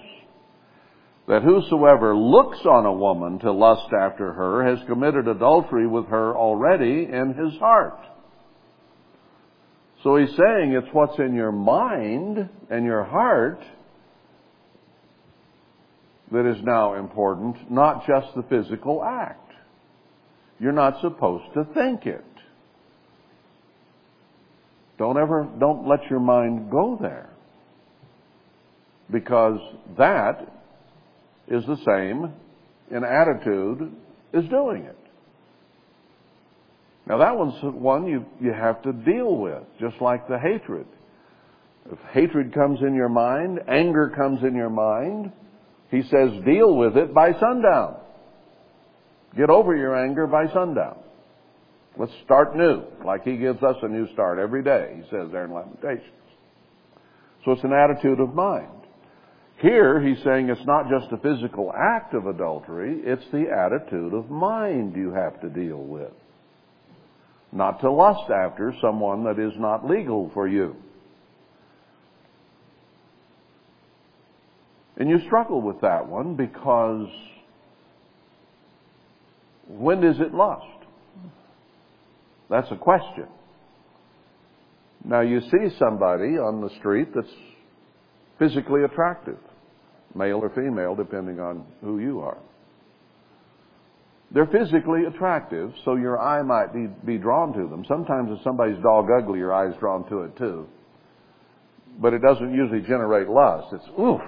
that whosoever looks on a woman to lust after her has committed adultery with her already in his heart. So he's saying it's what's in your mind and your heart that is now important, not just the physical act. You're not supposed to think it. Don't ever, don't let your mind go there. Because that is the same in attitude as doing it. Now that one's one you, you have to deal with, just like the hatred. If hatred comes in your mind, anger comes in your mind, he says deal with it by sundown. Get over your anger by sundown. Let's start new, like He gives us a new start every day, He says there in Lamentations. So it's an attitude of mind. Here, he's saying it's not just a physical act of adultery, it's the attitude of mind you have to deal with. Not to lust after someone that is not legal for you. And you struggle with that one because when is it lust? That's a question. Now you see somebody on the street that's physically attractive, male or female, depending on who you are. They're physically attractive, so your eye might be, be drawn to them. Sometimes if somebody's dog ugly, your eye's drawn to it too. But it doesn't usually generate lust. It's oof.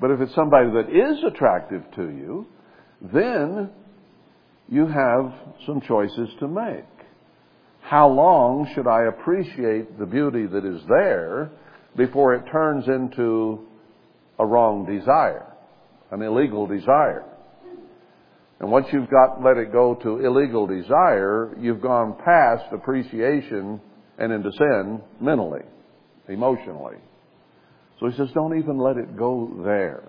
But if it's somebody that is attractive to you, then you have some choices to make. How long should I appreciate the beauty that is there before it turns into a wrong desire, an illegal desire? And once you've got let it go to illegal desire, you've gone past appreciation and into sin mentally, emotionally. So he says, don't even let it go there.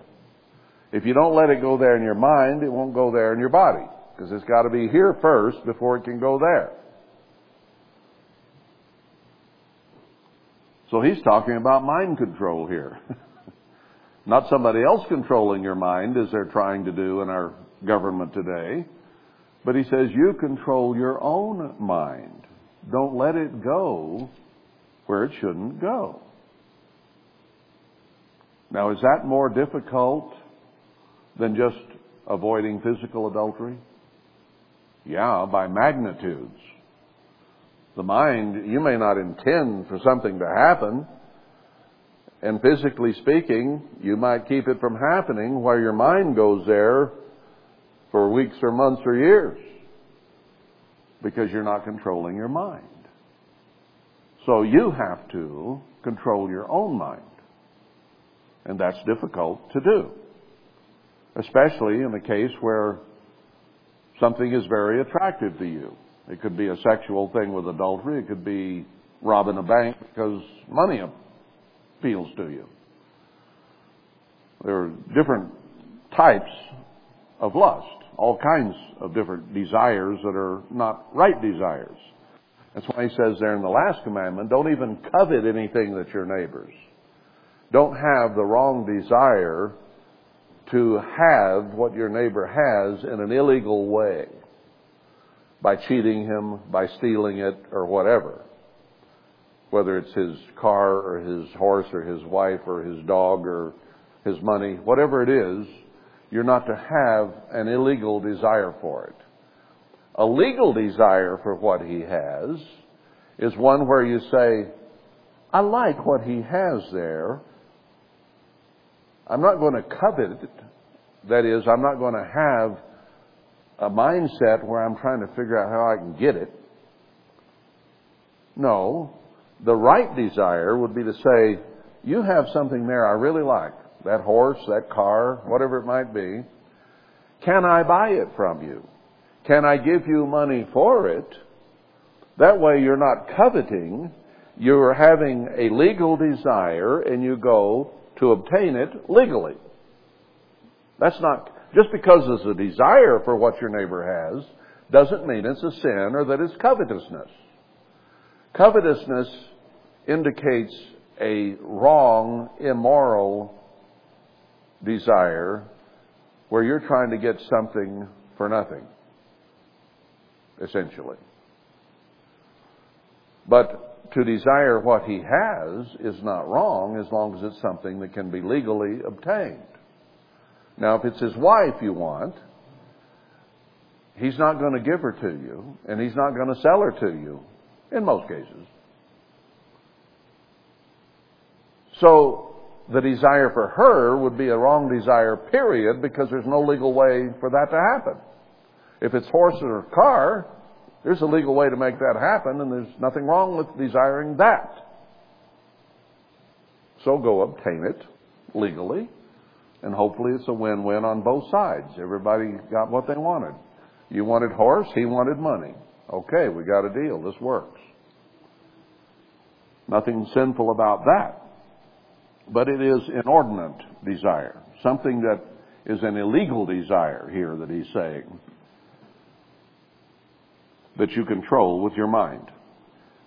If you don't let it go there in your mind, it won't go there in your body. Because it's got to be here first before it can go there. So he's talking about mind control here. Not somebody else controlling your mind as they're trying to do in our government today. But he says you control your own mind. Don't let it go where it shouldn't go. Now, is that more difficult than just avoiding physical adultery? Yeah, by magnitudes. The mind, you may not intend for something to happen, and physically speaking, you might keep it from happening while your mind goes there for weeks or months or years because you're not controlling your mind. So you have to control your own mind. And that's difficult to do. Especially in a case where something is very attractive to you. It could be a sexual thing with adultery. It could be robbing a bank because money appeals to you. There are different types of lust, all kinds of different desires that are not right desires. That's why he says there in the last commandment, don't even covet anything that's your neighbor's. Don't have the wrong desire to have what your neighbor has in an illegal way by cheating him, by stealing it, or whatever. Whether it's his car or his horse or his wife or his dog or his money, whatever it is, you're not to have an illegal desire for it. A legal desire for what he has is one where you say, I like what he has there. I'm not going to covet it. That is, I'm not going to have a mindset where I'm trying to figure out how I can get it. No. The right desire would be to say, you have something there I really like. That horse, that car, whatever it might be. Can I buy it from you? Can I give you money for it? That way you're not coveting. You're having a legal desire and you go to obtain it legally. That's not just because there's a desire for what your neighbor has doesn't mean it's a sin or that it's covetousness. Covetousness indicates a wrong, immoral desire where you're trying to get something for nothing, essentially. But to desire what he has is not wrong as long as it's something that can be legally obtained. Now, if it's his wife you want, he's not going to give her to you, and he's not going to sell her to you, in most cases. So, the desire for her would be a wrong desire, period, because there's no legal way for that to happen. If it's horse or car, there's a legal way to make that happen, and there's nothing wrong with desiring that. So go obtain it legally and hopefully it's a win-win on both sides. Everybody got what they wanted. You wanted horse, he wanted money. Okay, we got a deal. This works. Nothing sinful about that. But it is inordinate desire. Something that is an illegal desire here that he's saying. That you control with your mind.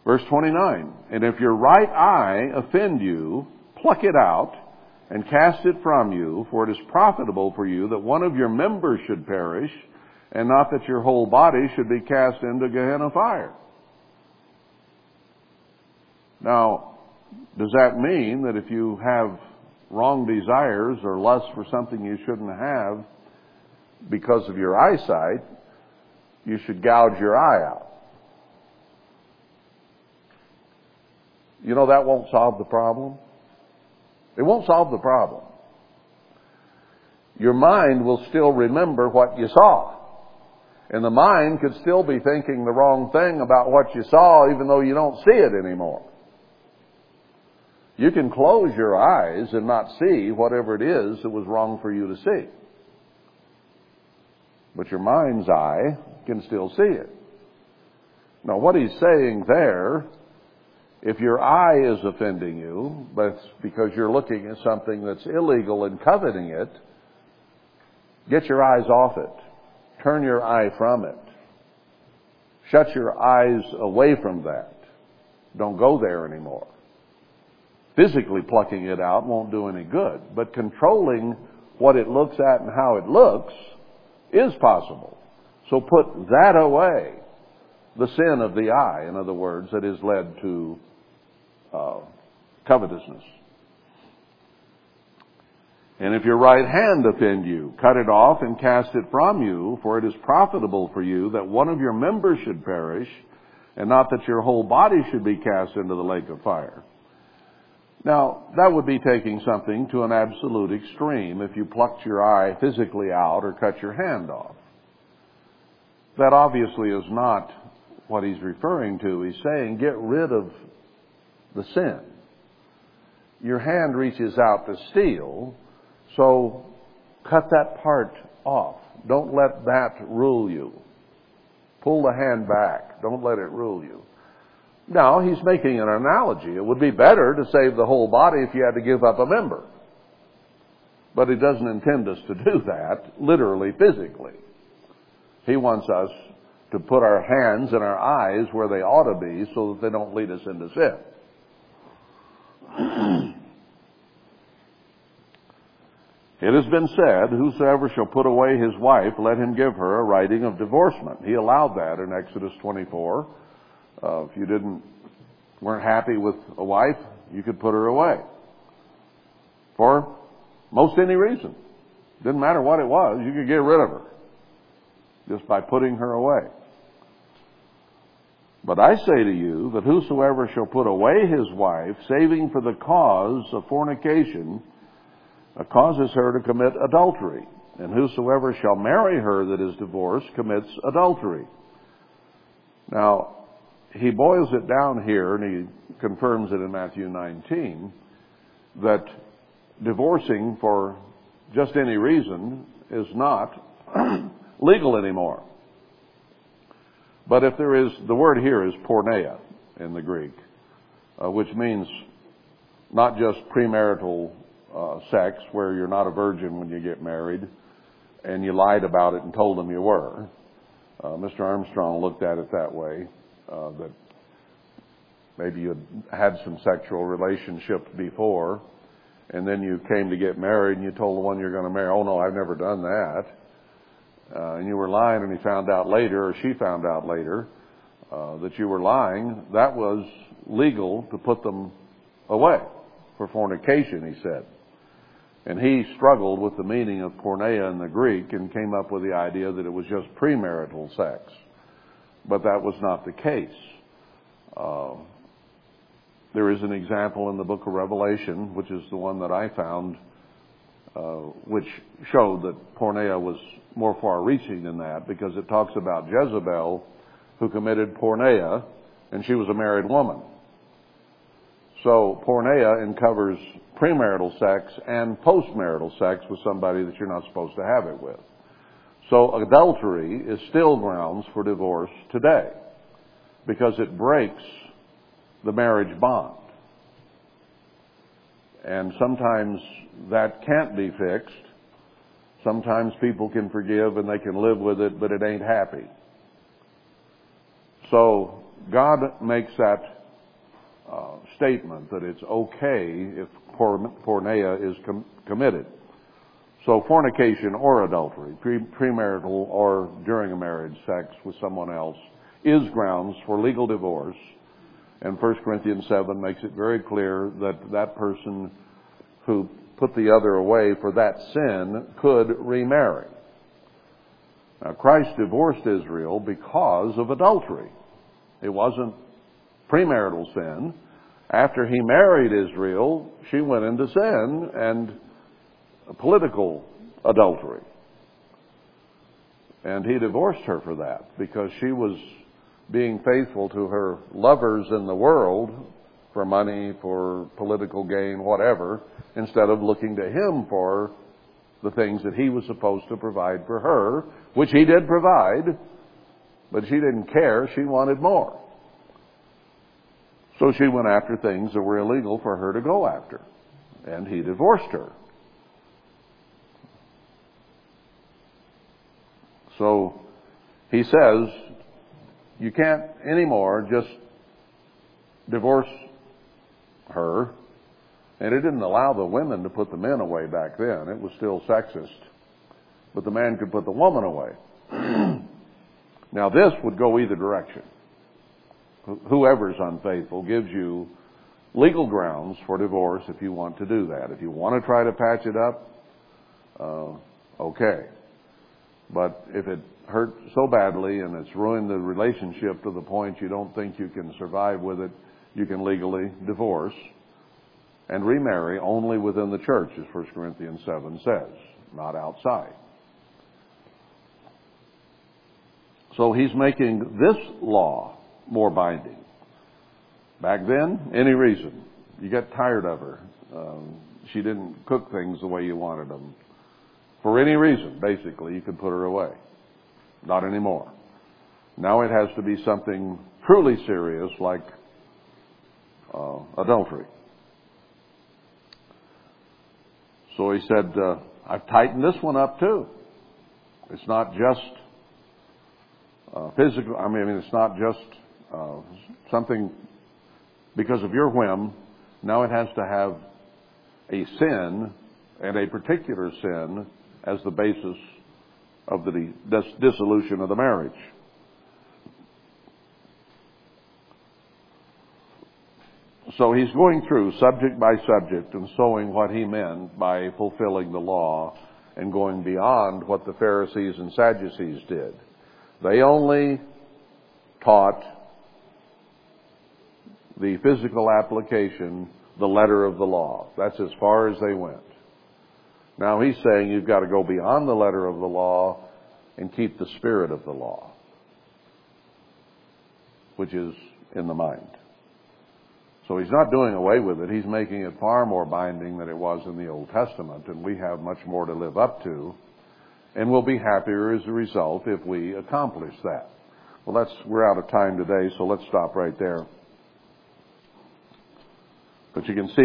Verse 29. And if your right eye offend you, pluck it out and cast it from you, for it is profitable for you that one of your members should perish, and not that your whole body should be cast into Gehenna fire. Now, does that mean that if you have wrong desires or lust for something you shouldn't have because of your eyesight, you should gouge your eye out? You know that won't solve the problem. It won't solve the problem. Your mind will still remember what you saw. And the mind could still be thinking the wrong thing about what you saw even though you don't see it anymore. You can close your eyes and not see whatever it is that was wrong for you to see. But your mind's eye can still see it. Now what he's saying there if your eye is offending you, but because you're looking at something that's illegal and coveting it, get your eyes off it. Turn your eye from it. Shut your eyes away from that. Don't go there anymore. Physically plucking it out won't do any good, but controlling what it looks at and how it looks is possible. So put that away. The sin of the eye, in other words, that is led to uh, covetousness. And if your right hand offend you, cut it off and cast it from you, for it is profitable for you that one of your members should perish, and not that your whole body should be cast into the lake of fire. Now, that would be taking something to an absolute extreme if you plucked your eye physically out or cut your hand off. That obviously is not what he's referring to. He's saying get rid of the sin. Your hand reaches out to steal, so cut that part off. Don't let that rule you. Pull the hand back. Don't let it rule you. Now, he's making an analogy. It would be better to save the whole body if you had to give up a member. But he doesn't intend us to do that, literally, physically. He wants us to put our hands and our eyes where they ought to be so that they don't lead us into sin. It has been said, Whosoever shall put away his wife, let him give her a writing of divorcement. He allowed that in Exodus 24. Uh, if you didn't, weren't happy with a wife, you could put her away. For most any reason. Didn't matter what it was, you could get rid of her. Just by putting her away. But I say to you that whosoever shall put away his wife, saving for the cause of fornication, causes her to commit adultery. And whosoever shall marry her that is divorced commits adultery. Now, he boils it down here, and he confirms it in Matthew 19, that divorcing for just any reason is not legal anymore. But if there is, the word here is porneia in the Greek, uh, which means not just premarital uh, sex, where you're not a virgin when you get married, and you lied about it and told them you were. Uh, Mr. Armstrong looked at it that way, uh, that maybe you had some sexual relationship before, and then you came to get married and you told the one you're going to marry, oh no, I've never done that uh, and you were lying and he found out later, or she found out later, uh, that you were lying, that was legal to put them away for fornication, he said. And he struggled with the meaning of porneia in the Greek and came up with the idea that it was just premarital sex. But that was not the case. Uh, there is an example in the book of Revelation, which is the one that I found, uh, which showed that porneia was more far reaching than that because it talks about Jezebel who committed porneia and she was a married woman. So porneia uncovers premarital sex and postmarital sex with somebody that you're not supposed to have it with. So adultery is still grounds for divorce today because it breaks the marriage bond. And sometimes that can't be fixed. Sometimes people can forgive and they can live with it, but it ain't happy. So God makes that uh, statement that it's okay if porneia is com- committed. So fornication or adultery, pre- premarital or during a marriage sex with someone else, is grounds for legal divorce. And 1 Corinthians 7 makes it very clear that that person who put the other away for that sin could remarry. Now, Christ divorced Israel because of adultery. It wasn't premarital sin. After he married Israel, she went into sin and political adultery. And he divorced her for that because she was being faithful to her lovers in the world for money, for political gain, whatever, instead of looking to him for the things that he was supposed to provide for her, which he did provide, but she didn't care. She wanted more. So she went after things that were illegal for her to go after. And he divorced her. So he says, you can't anymore just divorce her. And it didn't allow the women to put the men away back then. It was still sexist. But the man could put the woman away. now this would go either direction. Whoever's unfaithful gives you legal grounds for divorce if you want to do that. If you want to try to patch it up, uh, okay. But if it hurt so badly and it's ruined the relationship to the point you don't think you can survive with it, you can legally divorce and remarry only within the church, as 1 Corinthians 7 says, not outside. So he's making this law more binding. Back then, any reason. You got tired of her. Um, she didn't cook things the way you wanted them. For any reason, basically, you could put her away. Not anymore. Now it has to be something truly serious like uh, adultery. So he said, uh, I've tightened this one up too. It's not just uh, physical, I mean, it's not just uh, something because of your whim. Now it has to have a sin and a particular sin as the basis of the dissolution of the marriage. So he's going through subject by subject and showing what he meant by fulfilling the law and going beyond what the Pharisees and Sadducees did. They only taught the physical application, the letter of the law. That's as far as they went. Now he's saying you've got to go beyond the letter of the law and keep the spirit of the law, which is in the mind. So he's not doing away with it. He's making it far more binding than it was in the Old Testament, and we have much more to live up to. And we'll be happier as a result if we accomplish that. Well, that's, we're out of time today, so let's stop right there. But you can see